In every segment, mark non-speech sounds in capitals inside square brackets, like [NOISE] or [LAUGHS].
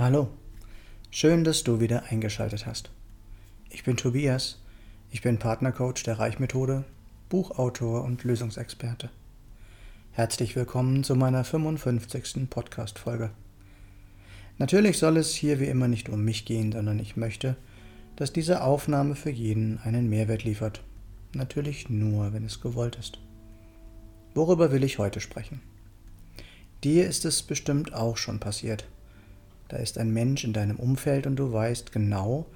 Hallo, schön, dass du wieder eingeschaltet hast. Ich bin Tobias, ich bin Partnercoach der Reichmethode, Buchautor und Lösungsexperte. Herzlich willkommen zu meiner 55. Podcast-Folge. Natürlich soll es hier wie immer nicht um mich gehen, sondern ich möchte, dass diese Aufnahme für jeden einen Mehrwert liefert. Natürlich nur, wenn es gewollt ist. Worüber will ich heute sprechen? Dir ist es bestimmt auch schon passiert da ist ein Mensch in deinem Umfeld und du weißt genau,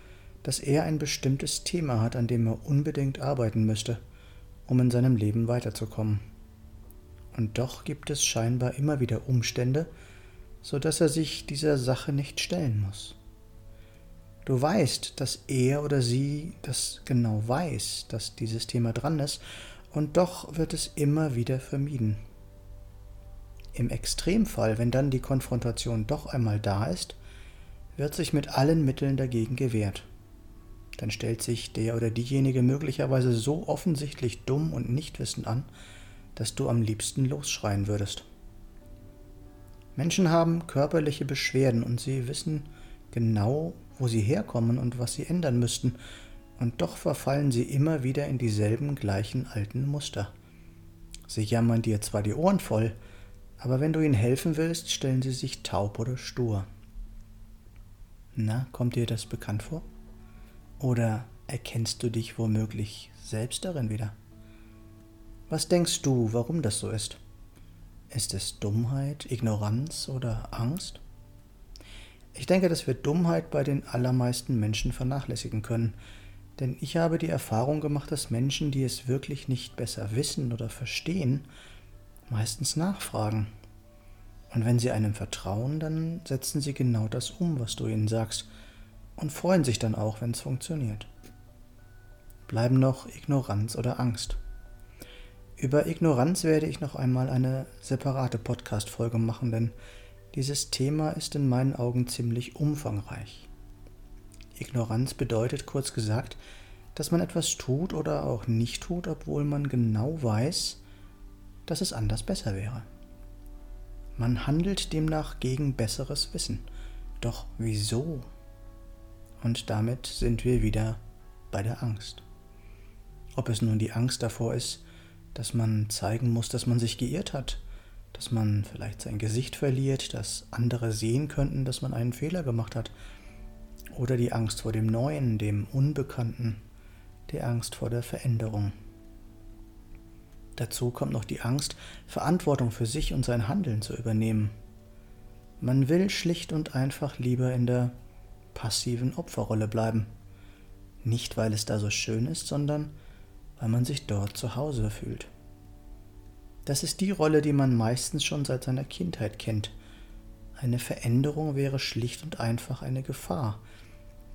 dass er ein bestimmtes Thema hat, an dem er unbedingt arbeiten müsste, um in seinem Leben weiterzukommen. Und doch gibt es scheinbar immer wieder Umstände, so dass er sich dieser Sache nicht stellen muss. Du weißt, dass er oder sie das genau weiß, dass dieses Thema dran ist, und doch wird es immer wieder vermieden. Im Extremfall, wenn dann die Konfrontation doch einmal da ist, wird sich mit allen Mitteln dagegen gewehrt. Dann stellt sich der oder diejenige möglicherweise so offensichtlich dumm und nichtwissend an, dass du am liebsten losschreien würdest. Menschen haben körperliche Beschwerden und sie wissen genau, wo sie herkommen und was sie ändern müssten, und doch verfallen sie immer wieder in dieselben gleichen alten Muster. Sie jammern dir zwar die Ohren voll, aber wenn du ihnen helfen willst, stellen sie sich taub oder stur. Na, kommt dir das bekannt vor? Oder erkennst du dich womöglich selbst darin wieder? Was denkst du, warum das so ist? Ist es Dummheit, Ignoranz oder Angst? Ich denke, dass wir Dummheit bei den allermeisten Menschen vernachlässigen können, denn ich habe die Erfahrung gemacht, dass Menschen, die es wirklich nicht besser wissen oder verstehen, meistens nachfragen. Und wenn sie einem vertrauen, dann setzen sie genau das um, was du ihnen sagst, und freuen sich dann auch, wenn es funktioniert. Bleiben noch Ignoranz oder Angst. Über Ignoranz werde ich noch einmal eine separate Podcast-Folge machen, denn dieses Thema ist in meinen Augen ziemlich umfangreich. Ignoranz bedeutet kurz gesagt, dass man etwas tut oder auch nicht tut, obwohl man genau weiß, dass es anders besser wäre. Man handelt demnach gegen besseres Wissen. Doch wieso? Und damit sind wir wieder bei der Angst. Ob es nun die Angst davor ist, dass man zeigen muss, dass man sich geirrt hat, dass man vielleicht sein Gesicht verliert, dass andere sehen könnten, dass man einen Fehler gemacht hat, oder die Angst vor dem Neuen, dem Unbekannten, die Angst vor der Veränderung. Dazu kommt noch die Angst, Verantwortung für sich und sein Handeln zu übernehmen. Man will schlicht und einfach lieber in der passiven Opferrolle bleiben. Nicht, weil es da so schön ist, sondern weil man sich dort zu Hause fühlt. Das ist die Rolle, die man meistens schon seit seiner Kindheit kennt. Eine Veränderung wäre schlicht und einfach eine Gefahr,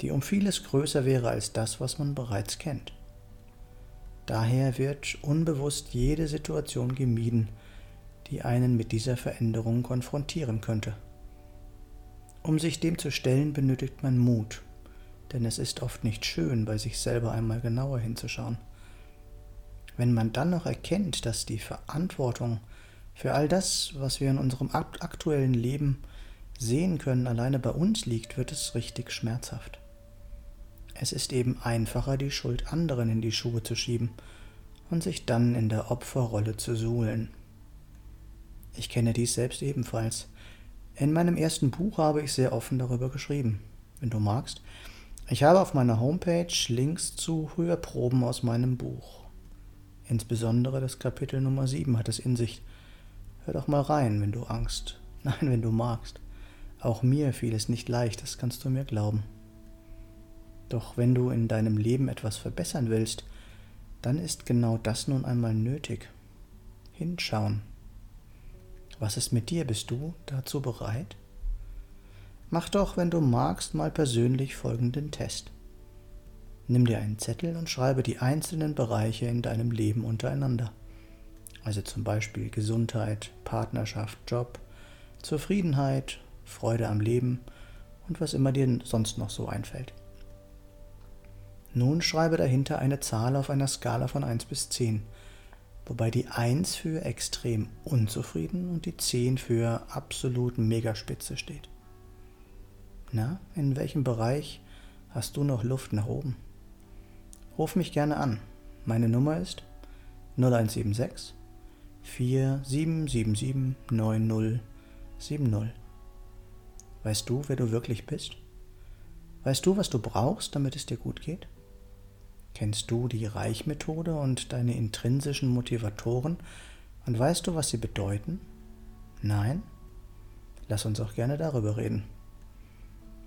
die um vieles größer wäre als das, was man bereits kennt. Daher wird unbewusst jede Situation gemieden, die einen mit dieser Veränderung konfrontieren könnte. Um sich dem zu stellen, benötigt man Mut, denn es ist oft nicht schön, bei sich selber einmal genauer hinzuschauen. Wenn man dann noch erkennt, dass die Verantwortung für all das, was wir in unserem aktuellen Leben sehen können, alleine bei uns liegt, wird es richtig schmerzhaft. Es ist eben einfacher, die Schuld anderen in die Schuhe zu schieben und sich dann in der Opferrolle zu suhlen. Ich kenne dies selbst ebenfalls. In meinem ersten Buch habe ich sehr offen darüber geschrieben. Wenn du magst, ich habe auf meiner Homepage Links zu Hörproben aus meinem Buch. Insbesondere das Kapitel Nummer 7 hat es in sich. Hör doch mal rein, wenn du Angst, [LAUGHS] nein, wenn du magst. Auch mir fiel es nicht leicht, das kannst du mir glauben. Doch wenn du in deinem Leben etwas verbessern willst, dann ist genau das nun einmal nötig. Hinschauen. Was ist mit dir? Bist du dazu bereit? Mach doch, wenn du magst, mal persönlich folgenden Test. Nimm dir einen Zettel und schreibe die einzelnen Bereiche in deinem Leben untereinander. Also zum Beispiel Gesundheit, Partnerschaft, Job, Zufriedenheit, Freude am Leben und was immer dir sonst noch so einfällt. Nun schreibe dahinter eine Zahl auf einer Skala von 1 bis 10, wobei die 1 für extrem unzufrieden und die 10 für absolut Megaspitze steht. Na, in welchem Bereich hast du noch Luft nach oben? Ruf mich gerne an. Meine Nummer ist 0176 4777 9070. Weißt du, wer du wirklich bist? Weißt du, was du brauchst, damit es dir gut geht? Kennst du die Reichmethode und deine intrinsischen Motivatoren und weißt du, was sie bedeuten? Nein? Lass uns auch gerne darüber reden.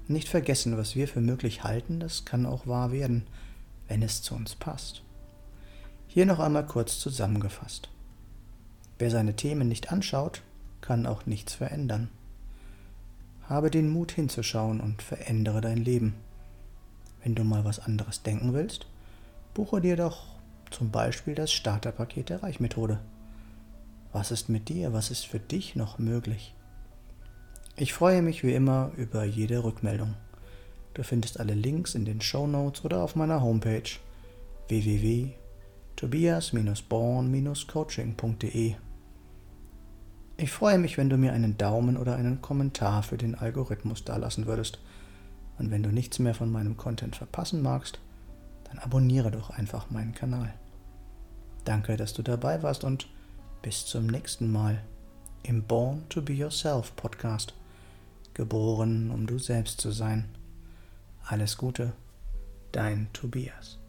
Nicht vergessen, was wir für möglich halten, das kann auch wahr werden, wenn es zu uns passt. Hier noch einmal kurz zusammengefasst. Wer seine Themen nicht anschaut, kann auch nichts verändern. Habe den Mut hinzuschauen und verändere dein Leben. Wenn du mal was anderes denken willst, buche dir doch zum Beispiel das Starterpaket der Reichmethode. Was ist mit dir? Was ist für dich noch möglich? Ich freue mich wie immer über jede Rückmeldung. Du findest alle Links in den Show Notes oder auf meiner Homepage www.tobias-born-coaching.de. Ich freue mich, wenn du mir einen Daumen oder einen Kommentar für den Algorithmus dalassen würdest. Und wenn du nichts mehr von meinem Content verpassen magst, dann abonniere doch einfach meinen Kanal. Danke, dass du dabei warst und bis zum nächsten Mal im Born to Be Yourself Podcast. Geboren, um du selbst zu sein. Alles Gute, dein Tobias.